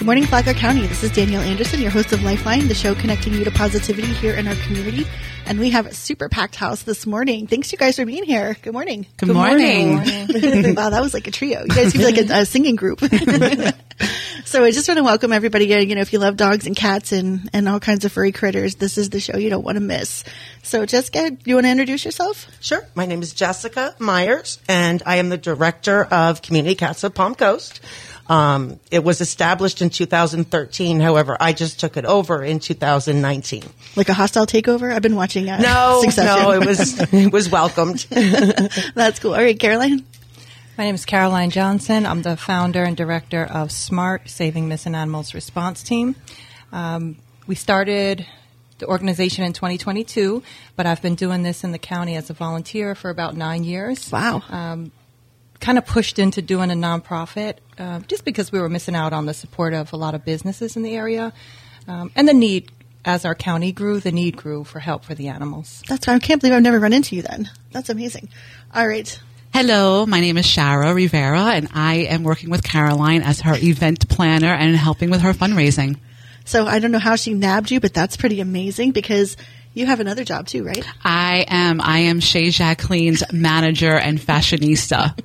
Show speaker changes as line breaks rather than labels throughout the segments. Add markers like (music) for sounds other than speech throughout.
Good morning, Flagler County. This is Danielle Anderson, your host of Lifeline, the show connecting you to positivity here in our community. And we have a super packed house this morning. Thanks you guys for being here. Good morning.
Good, Good morning.
morning. wow, that was like a trio. You guys seem like a, a singing group. (laughs) so I just want to welcome everybody. You know, if you love dogs and cats and, and all kinds of furry critters, this is the show you don't want to miss. So Jessica, you want to introduce yourself?
Sure. My name is Jessica Myers, and I am the director of Community Cats of Palm Coast. Um, it was established in 2013. However, I just took it over in 2019.
Like a hostile takeover? I've been watching. Uh,
no,
Succession.
no, it was (laughs) it was welcomed. (laughs)
That's cool. All right, Caroline.
My name is Caroline Johnson. I'm the founder and director of SMART, Saving Missing Animals Response Team. Um, we started the organization in 2022, but I've been doing this in the county as a volunteer for about nine years.
Wow. Um,
kind of pushed into doing a nonprofit uh, just because we were missing out on the support of a lot of businesses in the area. Um, and the need as our county grew the need grew for help for the animals.
That's i can't believe i've never run into you then. That's amazing. All right.
Hello, my name is Shara Rivera, and I am working with Caroline as her event planner and helping with her fundraising.
So I don't know how she nabbed you, but that's pretty amazing because you have another job too, right?
I am. I am Chez Jacqueline's manager and fashionista.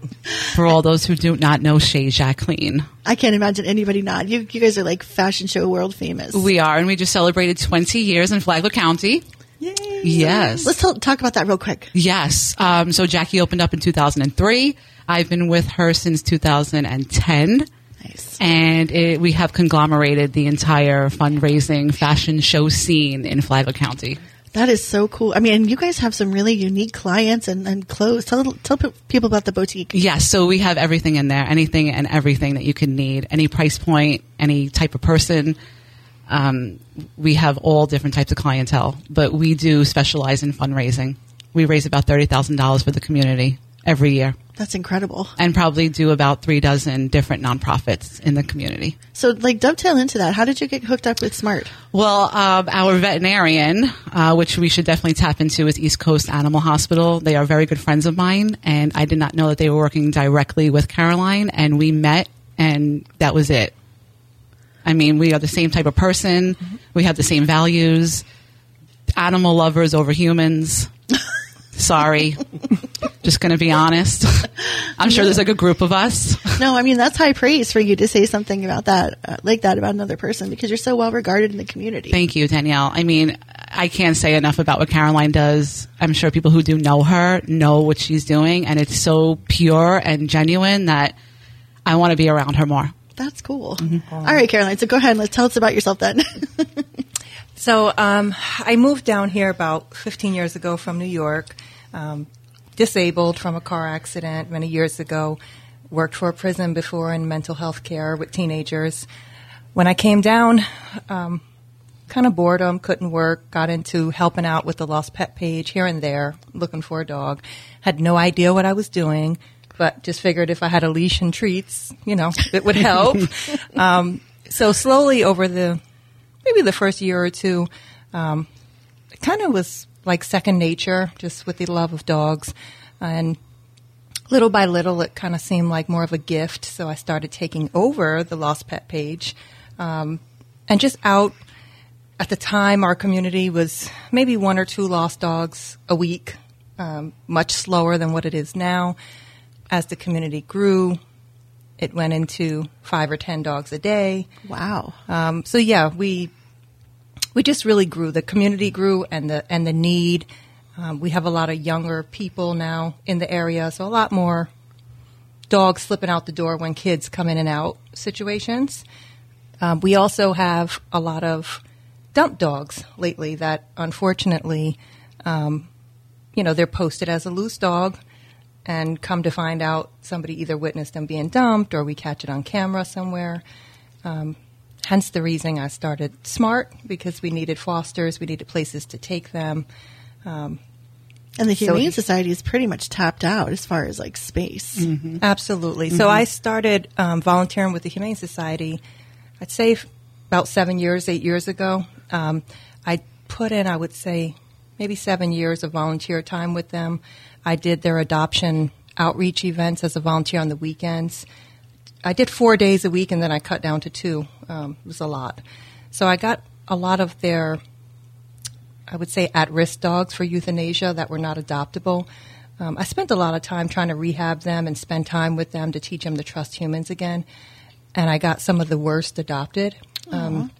for all those who do not know Chez Jacqueline,
I can't imagine anybody not. You, you guys are like fashion show world famous.
We are, and we just celebrated 20 years in Flagler County.
Yay.
Yes.
Let's talk about that real quick.
Yes. Um, so Jackie opened up in 2003. I've been with her since 2010.
Nice.
And it, we have conglomerated the entire fundraising fashion show scene in Flagler County.
That is so cool. I mean, you guys have some really unique clients and, and clothes. Tell, tell people about the boutique.
Yes, so we have everything in there, anything and everything that you can need, any price point, any type of person. Um, we have all different types of clientele, but we do specialize in fundraising. We raise about $30,000 for the community every year.
That's incredible.
And probably do about three dozen different nonprofits in the community.
So, like, dovetail into that. How did you get hooked up with Smart?
Well, um, our veterinarian, uh, which we should definitely tap into, is East Coast Animal Hospital. They are very good friends of mine, and I did not know that they were working directly with Caroline, and we met, and that was it. I mean, we are the same type of person. Mm-hmm. We have the same values. Animal lovers over humans. Sorry. (laughs) Just going to be honest. I'm sure there's like a group of us.
No, I mean, that's high praise for you to say something about that, uh, like that about another person because you're so well regarded in the community.
Thank you, Danielle. I mean, I can't say enough about what Caroline does. I'm sure people who do know her know what she's doing, and it's so pure and genuine that I want to be around her more.
That's cool. Mm-hmm. All right, Caroline. So go ahead and let's tell us about yourself then. (laughs)
so um, I moved down here about 15 years ago from New York um, disabled from a car accident many years ago, worked for a prison before in mental health care with teenagers. When I came down, um, kind of boredom, couldn't work, got into helping out with the lost pet page here and there, looking for a dog. Had no idea what I was doing, but just figured if I had a leash and treats, you know, it would help. (laughs) um, so slowly over the, maybe the first year or two, um, it kind of was like second nature, just with the love of dogs. And little by little, it kind of seemed like more of a gift. So I started taking over the Lost Pet page. Um, and just out at the time, our community was maybe one or two lost dogs a week, um, much slower than what it is now. As the community grew, it went into five or ten dogs a day.
Wow.
Um, so yeah, we we just really grew. The community grew, and the and the need. Um, we have a lot of younger people now in the area, so a lot more dogs slipping out the door when kids come in and out situations. Um, we also have a lot of dump dogs lately that unfortunately, um, you know, they're posted as a loose dog and come to find out somebody either witnessed them being dumped or we catch it on camera somewhere. Um, hence the reason I started Smart because we needed fosters, we needed places to take them. Um,
and the Humane so, Society is pretty much tapped out as far as like space.
Mm-hmm. Absolutely. Mm-hmm. So I started um, volunteering with the Humane Society, I'd say about seven years, eight years ago. Um, I put in, I would say, maybe seven years of volunteer time with them. I did their adoption outreach events as a volunteer on the weekends I did four days a week, and then I cut down to two. Um, it was a lot. So I got a lot of their, I would say, at-risk dogs for euthanasia that were not adoptable. Um, I spent a lot of time trying to rehab them and spend time with them to teach them to trust humans again. And I got some of the worst adopted. Um,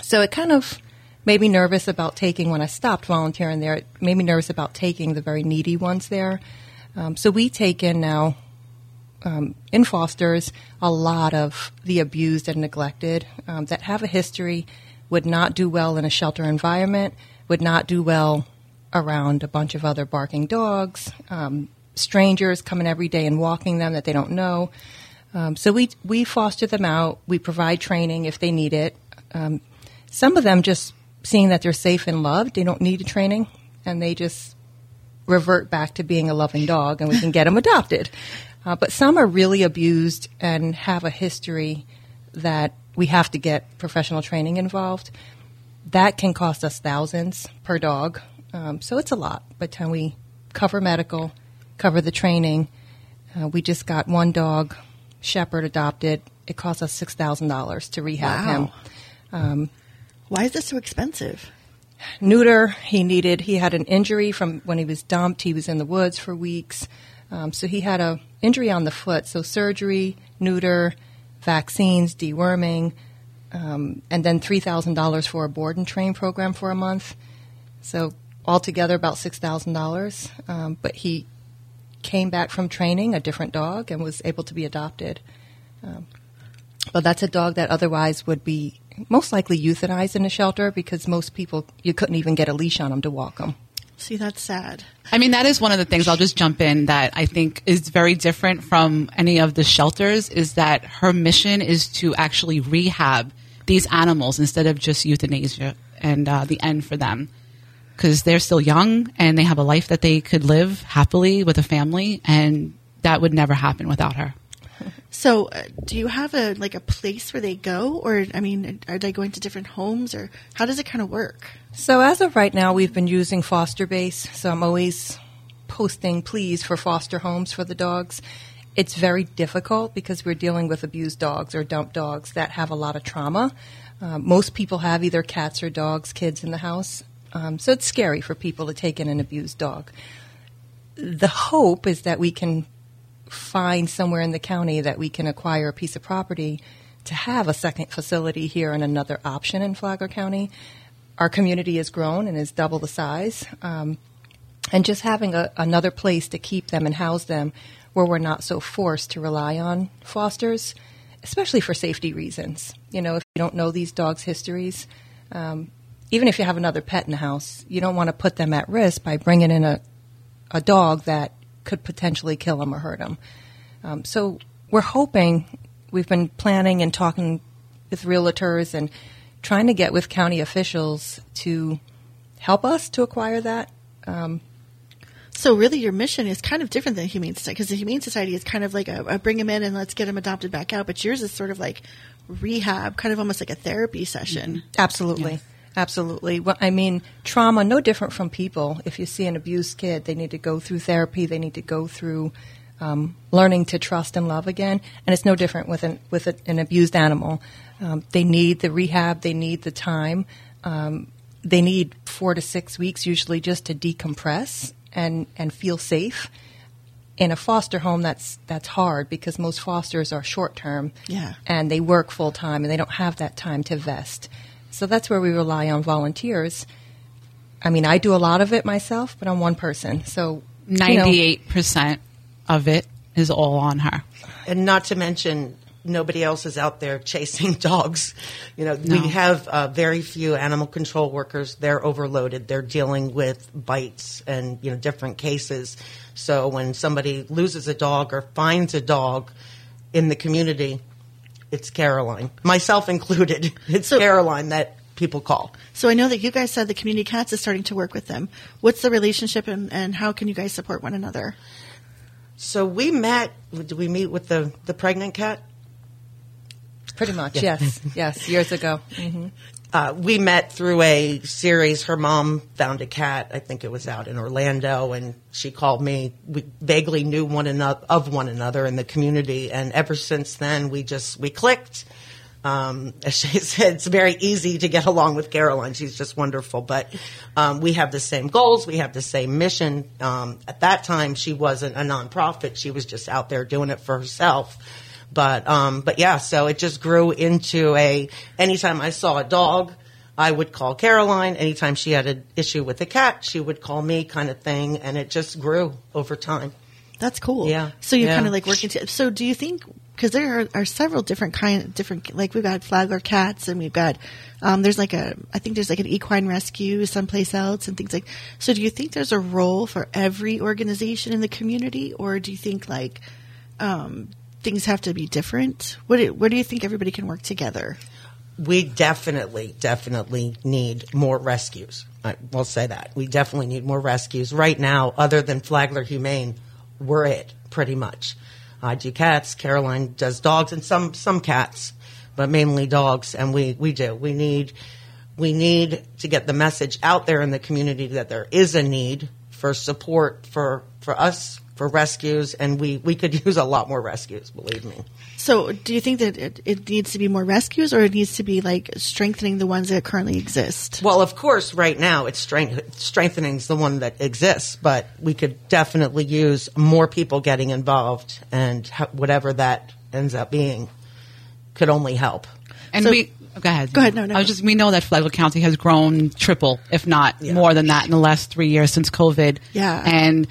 so it kind of made me nervous about taking when I stopped volunteering there. It made me nervous about taking the very needy ones there. Um, so we take in now um, in fosters a lot of the abused and neglected um, that have a history, would not do well in a shelter environment, would not do well around a bunch of other barking dogs, um, strangers coming every day and walking them that they don't know. Um, so we we foster them out. We provide training if they need it. Um, some of them just seeing that they're safe and loved, they don't need a training, and they just revert back to being a loving dog, and we can get them adopted. Uh, but some are really abused and have a history that we have to get professional training involved. That can cost us thousands per dog. Um, so it's a lot. By the time we cover medical, cover the training, uh, we just got one dog, Shepherd, adopted. It cost us $6,000 to rehab
Wow.
him. Um,
Why is this so expensive?
neuter. He needed. He had an injury from when he was dumped. He was in the woods for weeks, um, so he had a injury on the foot. So surgery, neuter, vaccines, deworming, um, and then three thousand dollars for a board and train program for a month. So altogether about six thousand dollars. Um, but he came back from training a different dog and was able to be adopted. Um, but that's a dog that otherwise would be most likely euthanized in a shelter because most people you couldn't even get a leash on them to walk them.
See, that's sad.
I mean, that is one of the things I'll just jump in that I think is very different from any of the shelters is that her mission is to actually rehab these animals instead of just euthanasia and uh, the end for them. Because they're still young and they have a life that they could live happily with a family, and that would never happen without her.
So, uh, do you have a like a place where they go, or I mean, are they going to different homes, or how does it kind of work?
So as of right now, we've been using foster base. So I'm always posting pleas for foster homes for the dogs. It's very difficult because we're dealing with abused dogs or dumped dogs that have a lot of trauma. Um, most people have either cats or dogs, kids in the house. Um, so it's scary for people to take in an abused dog. The hope is that we can find somewhere in the county that we can acquire a piece of property to have a second facility here and another option in Flagler County. Our community has grown and is double the size. Um, and just having a, another place to keep them and house them where we're not so forced to rely on fosters, especially for safety reasons. You know, if you don't know these dogs' histories, um, even if you have another pet in the house, you don't want to put them at risk by bringing in a, a dog that could potentially kill them or hurt them. Um, so we're hoping, we've been planning and talking with realtors and trying to get with county officials to help us to acquire that. Um,
So, really, your mission is kind of different than Humane Society because the Humane Society is kind of like a, a bring them in and let's get them adopted back out, but yours is sort of like rehab, kind of almost like a therapy session.
Absolutely. Absolutely. Well, I mean, trauma, no different from people. If you see an abused kid, they need to go through therapy. They need to go through um, learning to trust and love again. And it's no different with an, with a, an abused animal. Um, they need the rehab. They need the time. Um, they need four to six weeks usually just to decompress and, and feel safe. In a foster home, that's that's hard because most fosters are short term,
Yeah.
and they work full time, and they don't have that time to vest. So that's where we rely on volunteers. I mean, I do a lot of it myself, but I'm one person, so you know,
Ninety-eight percent of it is all on her.
And not to mention, nobody else is out there chasing (laughs) dogs. You know,
No.
we have uh, very few animal control workers. They're overloaded. They're dealing with bites and you know different cases. So when somebody loses a dog or finds a dog in the community, it's Caroline, myself included. It's
So-
Caroline that people call.
So, I know that you guys said the Community Cats is starting to work with them. What's the relationship and, and how can you guys support one another?
So we met. Did we meet with the the pregnant cat?
Pretty much, yes, (laughs) yes, years ago. hmm
uh, we met through a series. Her mom found a cat. I think it was out in Orlando, and she called me. We vaguely knew one another of one another in the community, and ever since then, we just we clicked. Um, (laughs) as she said, it's very easy to get along with Caroline. She's just wonderful. But um, we have the same goals. We have the same mission. Um, at that time, she wasn't a nonprofit. She was just out there doing it for herself. But um, but yeah, so it just grew into a. Anytime I saw a dog, I would call Caroline. Anytime she had an issue with a cat, she would call me, kind of thing, and it just grew over time.
That's cool.
Yeah.
So you're
Yeah.
kind of like working. To, so do you think? Because there are, are several different kind, different like we've got Flagler cats, and we've got um, there's like a I think there's like an equine rescue someplace else, and things like. So do you think there's a role for every organization in the community, or do you think like um, things have to be different? What do, where do you think everybody can work together?
we definitely, definitely need more rescues. I will say that. We definitely need more rescues. Right now, other than Flagler Humane, we're it, pretty much. I do cats, Caroline does dogs, and some, some cats, but mainly dogs, and we, we do. We need, we need to get the message out there in the community that there is a need for support for, for us, for rescues, and we, we could (laughs) use a lot more rescues, believe me.
So do you think that it, it needs to be more rescues, or it needs to be like strengthening the ones that currently exist?
Well, of course, right now it's strength, strengthening the one that exists, but we could definitely use more people getting involved, and ho- whatever that ends up being could only help.
And
So-
we go ahead.
Go ahead, no, no.
I was just we know that Flagler County has grown triple, if not
Yeah.
more than that, in the last three years since COVID.
Yeah.
and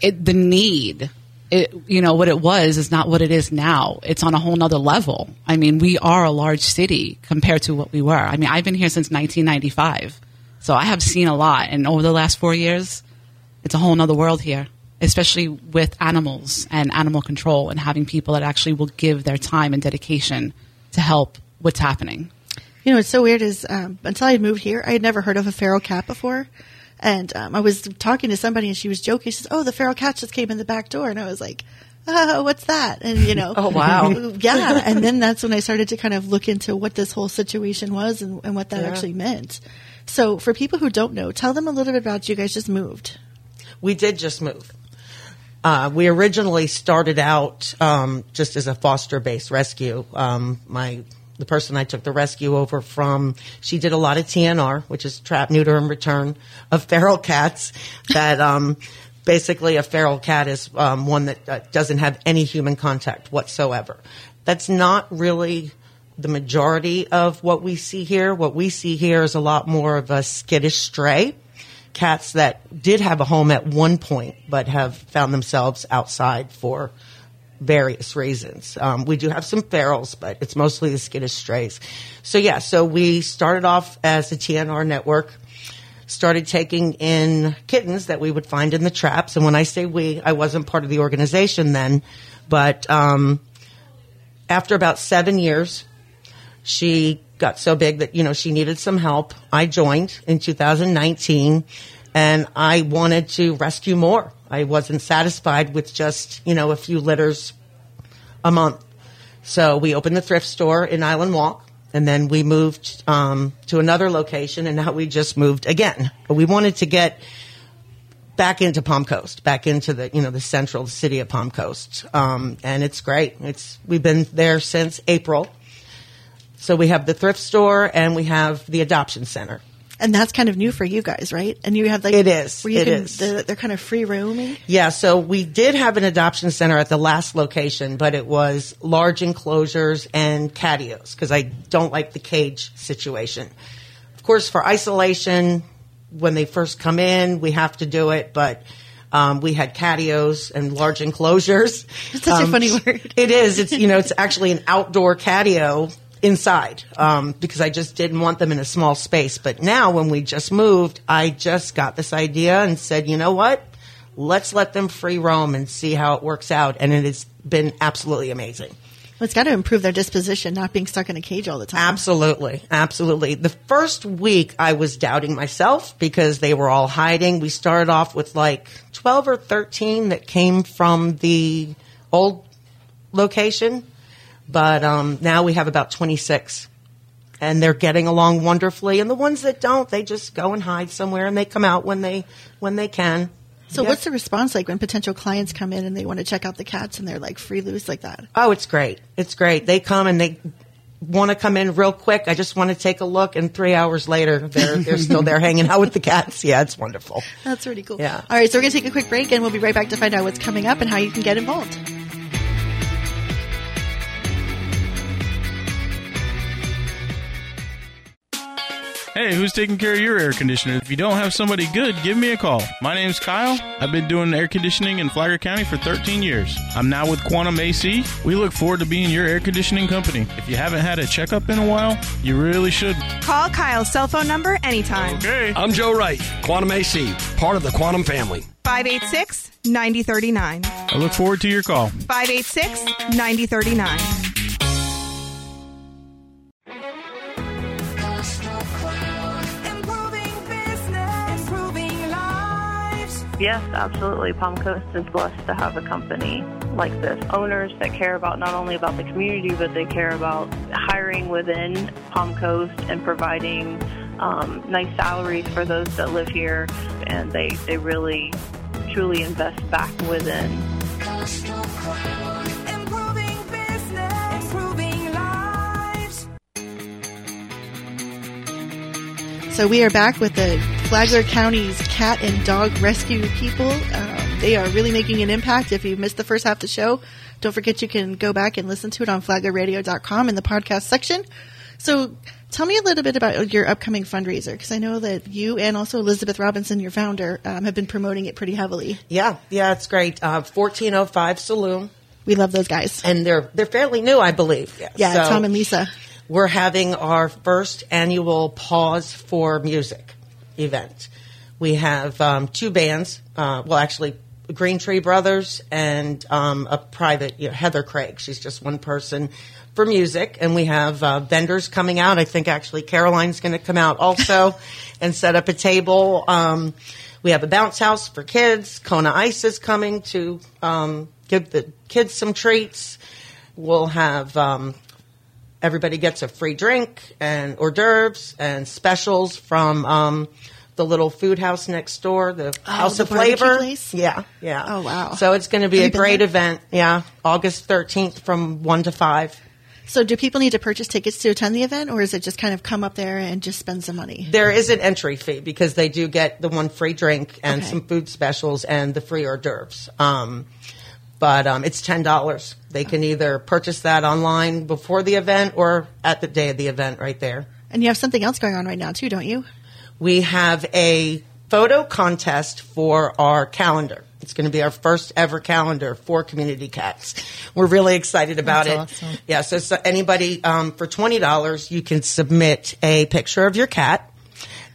it the need. It, you know what it was is not what it is now. It's on a whole nother level. I mean, we are a large city compared to what we were. I mean, I've been here since 1995, so I have seen a lot. And over the last four years, it's a whole nother world here, especially with animals and animal control and having people that actually will give their time and dedication to help what's happening.
You know, what's so weird is um, until I moved here, I had never heard of a feral cat before. And um, I was talking to somebody, and she was joking. She says, "Oh, the feral cat just came in the back door," and I was like, "Oh, what's that?" And you know, (laughs)
Oh, wow. (laughs)
yeah. And then that's when I started to kind of look into what this whole situation was and, and what that
Yeah.
actually meant. So, for people who don't know, tell them a little bit about you guys just moved.
We did just move. Uh, we originally started out um, just as a foster-based rescue. Um, my the person I took the rescue over from, she did a lot of TNR, which is trap, neuter, and return of feral cats. That um, basically a feral cat is um, one that uh, doesn't have any human contact whatsoever. That's not really the majority of what we see here. What we see here is a lot more of a skittish stray cats that did have a home at one point but have found themselves outside for various reasons. Um, we do have some ferals, but it's mostly the skittish strays. So yeah, so we started off as a TNR network, started taking in kittens that we would find in the traps. And when I say we, I wasn't part of the organization then, but um, after about seven years, she got so big that you know she needed some help. I joined in 2019, and I wanted to rescue more. I wasn't satisfied with just you know a few litters a month, so we opened the thrift store in Island Walk, and then we moved um, to another location, and now we just moved again. But we wanted to get back into Palm Coast, back into the you know the central city of Palm Coast, um, and it's great. It's we've been there since April. So we have the thrift store and we have the adoption center.
And that's kind of new for you guys, right? And you have like
It is.
where you
It
can,
is.
the- they're kind of free roaming.
Yeah, so we did have an adoption center at the last location, but it was large enclosures and catios because I don't like the cage situation. Of course, for isolation, when they first come in, we have to do it, but um, we had catios and large enclosures. (laughs)
It's such a
Um,
funny word.
It is. It's you know, it's actually an outdoor catio inside um, because I just didn't want them in a small space. But now, when we just moved, I just got this idea and said, you know what? Let's let them free roam and see how it works out. And it has been absolutely amazing.
Well, it's got to improve their disposition, not being stuck in a cage all the time.
Absolutely. Absolutely. The first week I was doubting myself because they were all hiding. We started off with like 12 or 13 that came from the old location. But um, now we have about 26. And they're getting along wonderfully. And the ones that don't, they just go and hide somewhere, and they come out when they when they can.
So
Yeah.
what's the response like when potential clients come in and they want to check out the cats and they're like free loose like that?
Oh, it's great. It's great. They come and they want to come in real quick. I just want to take a look, and three hours later, they're they're still there (laughs) hanging out with the cats. Yeah, it's wonderful.
That's really cool.
Yeah.
All right, so we're going to take a quick break and we'll be right back to find out what's coming up and how you can get involved.
Hey, who's taking care of your air conditioner? If you don't have somebody good, give me a call. My name's Kyle. I've been doing air conditioning in Flagler County for 13 years. I'm now with Quantum AC. We look forward to being your air conditioning company. If you haven't had a checkup in a while, you really should.
Call Kyle's cell phone number anytime.
Okay.
I'm Joe Wright, Quantum AC, part of the Quantum family.
586 9039.
I look forward to your call.
586 9039.
Yes, absolutely. Palm Coast is blessed to have a company like this. Owners that care about not only about the community, but they care about hiring within Palm Coast and providing um, nice salaries for those that live here. And they, they really, truly invest back within.
Improving business, improving lives.
So we are back with the Flagler County's cat and dog rescue people. Um, they are really making an impact. If you missed the first half of the show, don't forget you can go back and listen to it on flaglerradio.com in the podcast section. So tell me a little bit about your upcoming fundraiser because I know that you and also Elizabeth Robinson, your founder, um, have been promoting it pretty heavily.
Yeah, yeah, it's great. Uh, 1405 Saloon,
We love those guys.
and they're they're fairly new, I believe.
Yeah,
So
Tom and Lisa.
We're having our first annual Paws for Music event. We have um, two bands. Uh, well, actually, Green Tree Brothers and um, a private you know, Heather Craig. She's just one person for music, and we have uh, vendors coming out. I think actually Caroline's going to come out also (laughs) and set up a table. Um, we have a bounce house for kids. Kona Ice is coming to um, give the kids some treats. We'll have um, everybody gets a free drink and hors d'oeuvres and specials from um, the little food house next door, the House
the
of Flavor.
place?
Yeah, yeah.
Oh, wow.
So it's going to be
Have
a great
there?
event. Yeah, August thirteenth from one to five.
So do people need to purchase tickets to attend the event or is it just kind of come up there and just spend some money?
There is an entry fee because they do get the one free drink and
Okay.
some food specials and the free hors d'oeuvres. Um, but um, it's ten dollars. They can either purchase that online before the event or at the day of the event, right there.
And you have something else going on right now too, don't you?
we have a photo contest for our calendar. It's going to be our first ever calendar for community cats. We're really excited about
That's
it.
awesome.
Yeah, so, so anybody um, for twenty dollars, you can submit a picture of your cat,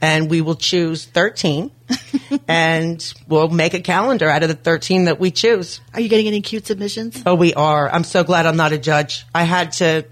and we will choose thirteen, (laughs) (laughs) and we'll make a calendar out of the thirteen that we choose.
Are you getting any cute submissions?
Oh, we are. I'm so glad I'm not a judge. I had to,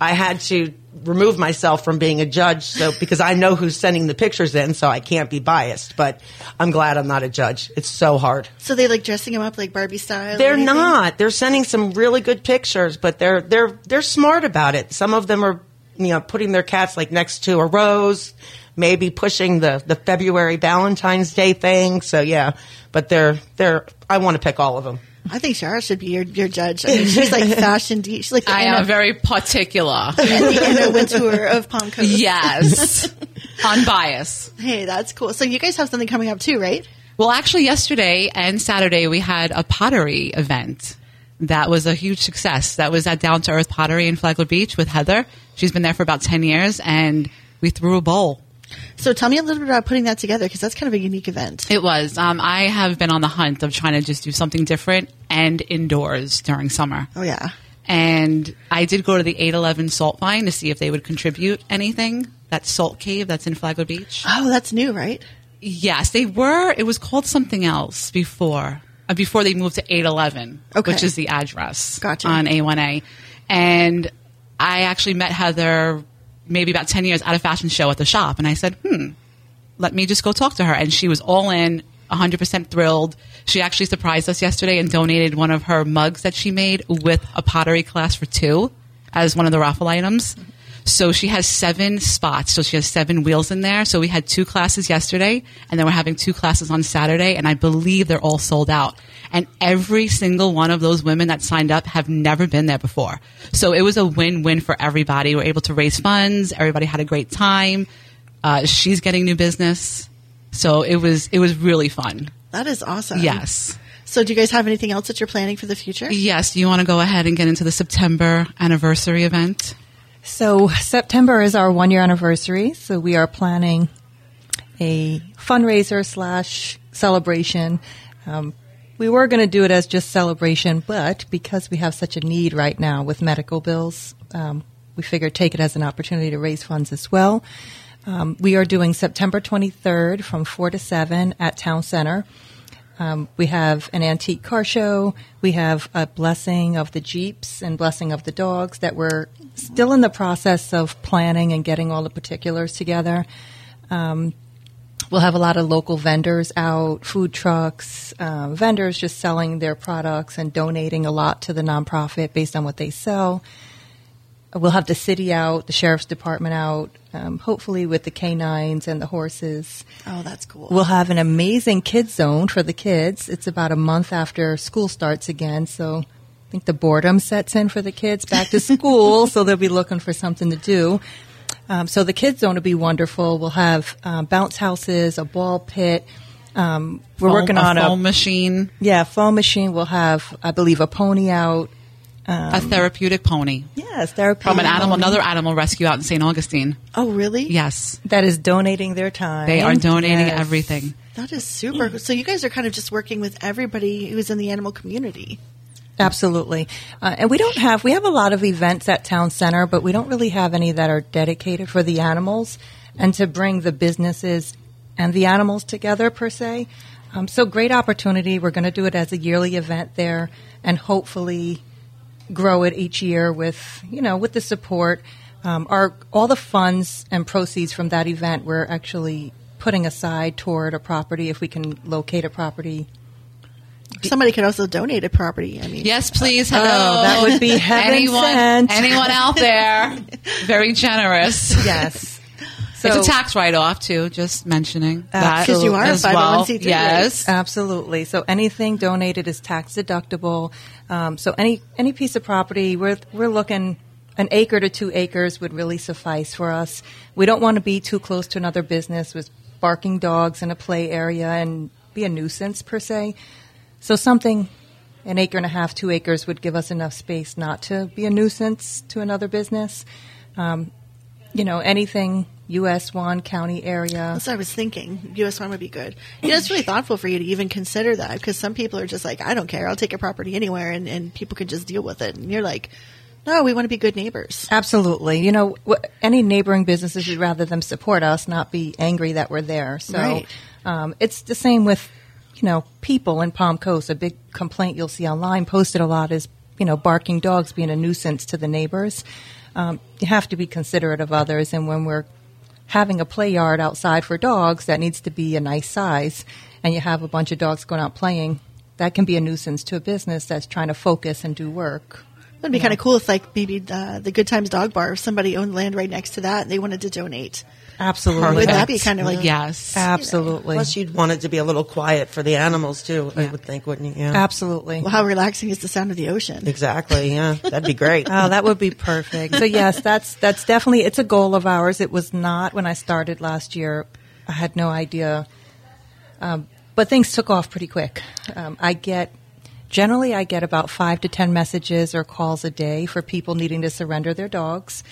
I had to remove myself from being a judge, so because I know who's sending the pictures in, so I can't be biased. But I'm glad I'm not a judge. It's so hard.
So they like dressing them up like Barbie style?
They're not. They're sending some really good pictures, but they're they're they're smart about it. Some of them are, you know, putting their cats like next to a rose, maybe pushing the the February Valentine's Day thing. So yeah, but they're they're. I want to pick all of them.
I think Shara should be your, your judge. I mean, she's like fashion deep. She's like the
I
Anna,
am very particular.
the Anna Wintour of Palm Coast.
yes. (laughs) Unbiased.
Hey, that's cool. So you guys have something coming up too, right?
Well, actually, yesterday and Saturday we had a pottery event. That was a huge success. That was at Down to Earth Pottery in Flagler Beach with Heather. She's been there for about 10 years and we threw a bowl.
So tell me a little bit about putting that together because that's kind of a unique event.
It was. Um, I have been on the hunt of trying to just do something different and indoors during summer.
Oh yeah.
And I did go to the 811 Salt Mine to see if they would contribute anything. That salt cave that's in Flagler Beach.
Oh, that's new, right?
Yes, they were. It was called something else before. Uh, before they moved to 811,
Okay.
which is the address
Gotcha.
on A1A. And I actually met Heather maybe about 10 years at a fashion show at the shop. And I said, hmm, let me just go talk to her. And she was all in, 100% thrilled. She actually surprised us yesterday and donated one of her mugs that she made with a pottery class for two. as one of the raffle items. So she has seven spots. So she has seven wheels in there. So we had two classes yesterday, and then we're having two classes on Saturday, and I believe they're all sold out. And every single one of those women that signed up have never been there before. So it was a win-win for everybody. We are able to raise funds. Everybody had a great time. Uh, she's getting new business. So it was it was really fun.
That is awesome.
Yes.
So, do you guys have anything else that you're planning for the future?
Yes. You want to go ahead and get into the September anniversary event?
So September is our one year anniversary. So we are planning a fundraiser slash celebration. Um, we were going to do it as just celebration, but because we have such a need right now with medical bills, um, we figured take it as an opportunity to raise funds as well. Um, we are doing September 23rd from 4 to 7 at Town Center. Um, we have an antique car show. We have a blessing of the Jeeps and blessing of the dogs that we're still in the process of planning and getting all the particulars together. Um, we'll have a lot of local vendors out, food trucks, uh, vendors just selling their products and donating a lot to the nonprofit based on what they sell. We'll have the city out, the sheriff's department out, um, hopefully with the canines and the horses.
Oh, that's cool.
We'll have an amazing kids zone for the kids. It's about a month after school starts again, so I think the boredom sets in for the kids back to school, (laughs) so they'll be looking for something to do. Um, so the kids zone will be wonderful. We'll have um, bounce houses, a ball pit. Um, we're
Foam-
working on
a
on
foam machine,
yeah foam machine. We'll have, I believe, a pony out.
A therapeutic pony
Yes, therapy
from an animal,
pony
another animal rescue out in St. Augustine.
oh, really?
Yes,
that is donating their time.
they are donating
Yes.
everything.
That is super. So, you guys are kind of just working with everybody who's in the animal community.
Absolutely. Uh, and we don't have, we have a lot of events at Town Center, but we don't really have any that are dedicated for the animals and to bring the businesses and the animals together per se. Um, so great opportunity. We're going to do it as a yearly event there and hopefully grow it each year with, you know, with the support. Um, our, all the funds and proceeds from that event we're actually putting aside toward a property if we can locate a property
Somebody could also donate a property. I mean,
Yes, please. Hello.
Oh, that would be heaven
anyone,
sent.
anyone out there? (laughs) Very generous.
Yes.
It's a tax write-off too. Just mentioning that
Because you are a 501c3,
Yes.
Absolutely. So anything donated is tax deductible. Um, so any any piece of property, we're we're looking an acre to two acres would really suffice for us. We don't want to be too close to another business with barking dogs in a play area and be a nuisance per se. So something an acre and a half, two acres would give us enough space not to be a nuisance to another business. Um, you know, anything US one county area.
That's what I was thinking. US one would be good. You know, it's really thoughtful for you to even consider that because some people are just like, I don't care. I'll take a property anywhere and, and people can just deal with it. And you're like, no, we want to be good neighbors.
Absolutely. You know, any neighboring businesses, would rather them support us, not be angry that we're there. So
Right.
um, it's the same with, you know, people in Palm Coast. A big complaint you'll see online posted a lot is, you know, barking dogs being a nuisance to the neighbors. Um, you have to be considerate of others. And when we're having a play yard outside for dogs, that needs to be a nice size, and you have a bunch of dogs going out playing, that can be a nuisance to a business that's trying to focus and do work.
It'd be kind of cool if, like, maybe uh, the Good Times Dog Bar, if somebody owned land right next to that and they wanted to donate.
Absolutely.
Would that be kind of like,
yes.
Absolutely.
Plus, you'd want it to be a little quiet for the animals too. I would think, wouldn't you? Yeah.
Absolutely.
well, how relaxing is the sound of the ocean?
Exactly. Yeah, that'd be great. (laughs)
Oh, that would be perfect. So yes, that's that's definitely it's a goal of ours. It was not when I started last year. I had no idea, um, but things took off pretty quick. Um, I get generally I get about five to ten messages or calls a day for people needing to surrender their dogs.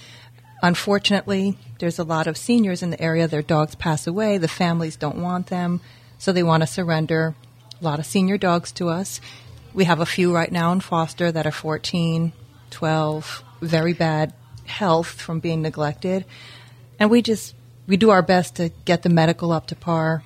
Unfortunately, there's a lot of seniors in the area. Their dogs pass away. The families don't want them, so they want to surrender a lot of senior dogs to us. We have a few right now in foster that are 14, 12, very bad health from being neglected. And we just, we do our best to get the medical up to par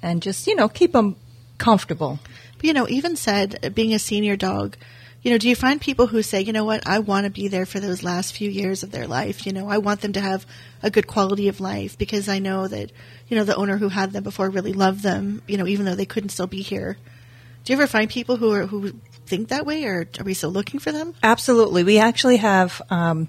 and just, you know, keep them comfortable.
You know, even said, uh, being a senior dog, you know, do you find people who say, you know what, I want to be there for those last few years of their life? You know, I want them to have a good quality of life because I know that, you know, the owner who had them before really loved them, you know, even though they couldn't still be here. Do you ever find people who are, who think that way, or are we still looking for them?
Absolutely. We actually have um,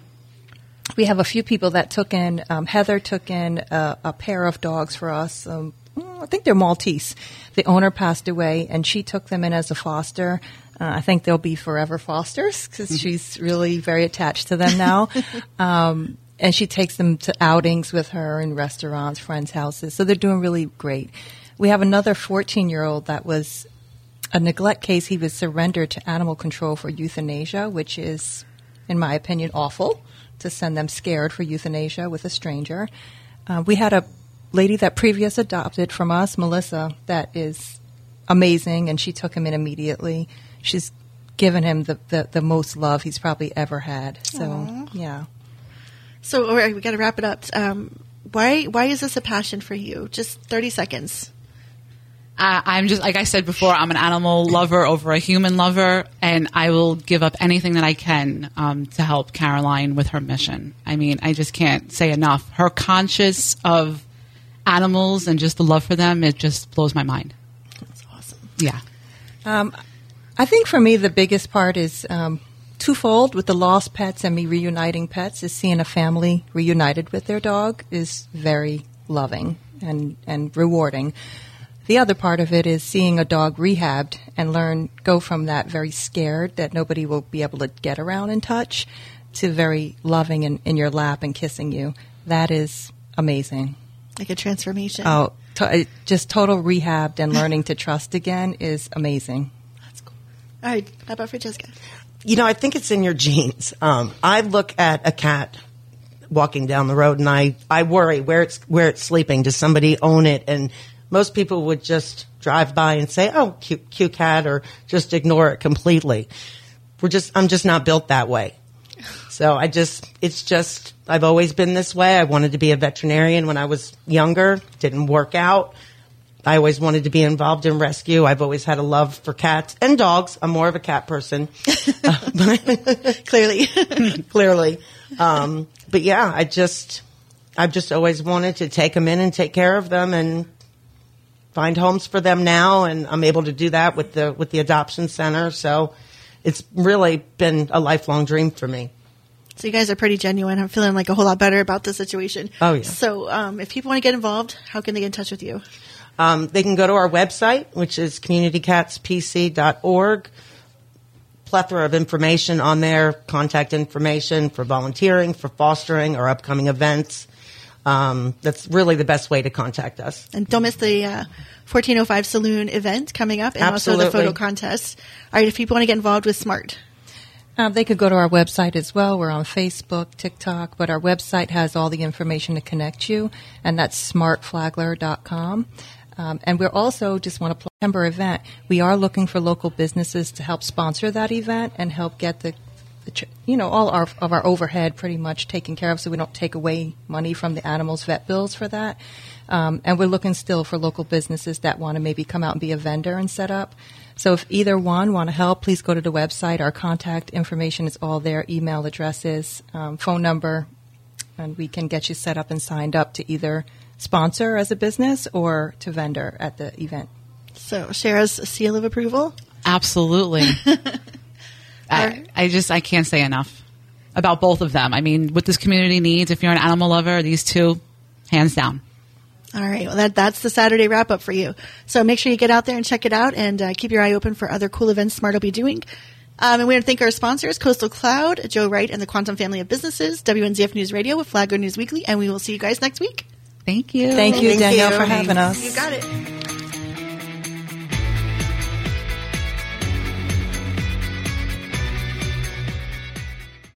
we have a few people that took in. Um, Heather took in a, a pair of dogs for us. Um, I think they're Maltese. The owner passed away, and she took them in as a foster. Uh, I think they'll be forever fosters because she's really very attached to them now. (laughs) um, and she takes them to outings with her in restaurants, friends' houses. So they're doing really great. We have another 14 year old that was a neglect case. He was surrendered to animal control for euthanasia, which is, in my opinion, awful to send them scared for euthanasia with a stranger. Uh, we had a lady that previous adopted from us, Melissa, that is amazing, and she took him in immediately. She's given him the, the, the most love he's probably ever had. So,
Aw.
yeah.
So, all right, we got to wrap it up. Um, why why is this a passion for you? Just thirty seconds.
Uh, I'm just like I said before. I'm an animal lover over a human lover, and I will give up anything that I can um, to help Caroline with her mission. I mean, I just can't say enough. Her conscious of animals and just the love for them, it just blows my mind.
That's awesome.
Yeah.
Um, I think for me, the biggest part is um, twofold with the lost pets and me reuniting pets is seeing a family reunited with their dog is very loving and, and rewarding. The other part of it is seeing a dog rehabbed and learn, go from that very scared that nobody will be able to get around and touch to very loving and in your lap and kissing you. That is amazing.
Like a transformation.
Oh, to, uh, just total rehabbed and learning to trust again is amazing.
That's cool. All right, how about for Jessica?
You know, I think it's in your genes. Um, I look at a cat walking down the road and I, I worry where it's where it's sleeping. Does somebody own it? And most people would just drive by and say, "Oh, cute, cute cat," or just ignore it completely. We're just I'm just not built that way. So I just it's just I've always been this way. I wanted to be a veterinarian when I was younger. Didn't work out. I always wanted to be involved in rescue. I've always had a love for cats and dogs. I'm more of a cat person. (laughs) (laughs)
Clearly. (laughs)
clearly. Um, but yeah, I just, I've just always wanted to take them in and take care of them and find homes for them now. And I'm able to do that with the, with the adoption center. So it's really been a lifelong dream for me.
So you guys are pretty genuine. I'm feeling like a whole lot better about the situation.
Oh, yeah.
So um, if people want to get involved, how can they get in touch with you?
Um, they can go to our website, which is communitycatspc.org. Plethora of information on there, contact information for volunteering, for fostering, our upcoming events. Um, that's really the best way to contact us.
And don't miss the uh, 1405 Saloon event coming up and also the photo contest. All right, if people want to get involved with SMART.
Um, they could go to our website as well. We're on Facebook, TikTok, but our website has all the information to connect you, and that's smartflagler.com. Um, and we're also just want to plug September event. We are looking for local businesses to help sponsor that event and help get the, the ch- you know, all our, of our overhead pretty much taken care of, so we don't take away money from the animals' vet bills for that. Um, and we're looking still for local businesses that want to maybe come out and be a vendor and set up. So if either one want to help, please go to the website. Our contact information is all there, email addresses, um, phone number, and we can get you set up and signed up to either sponsor as a business or to vendor at the event.
So Shara's seal of approval.
Absolutely. (laughs) I, I just I can't say enough about both of them. I mean, what this community needs, if you're an animal lover, these two, hands down.
All right. Well, that, that's the Saturday wrap up for you. So make sure you get out there and check it out and uh, keep your eye open for other cool events Smart will be doing. Um, and we want to thank our sponsors, Coastal Cloud, Joe Wright, and the Quantum Family of Businesses, WNZF News Radio with Flagler News Weekly, and we will see you guys next week.
Thank you.
Thank you,
Thank
Danielle,
you.
for having us.
You got it.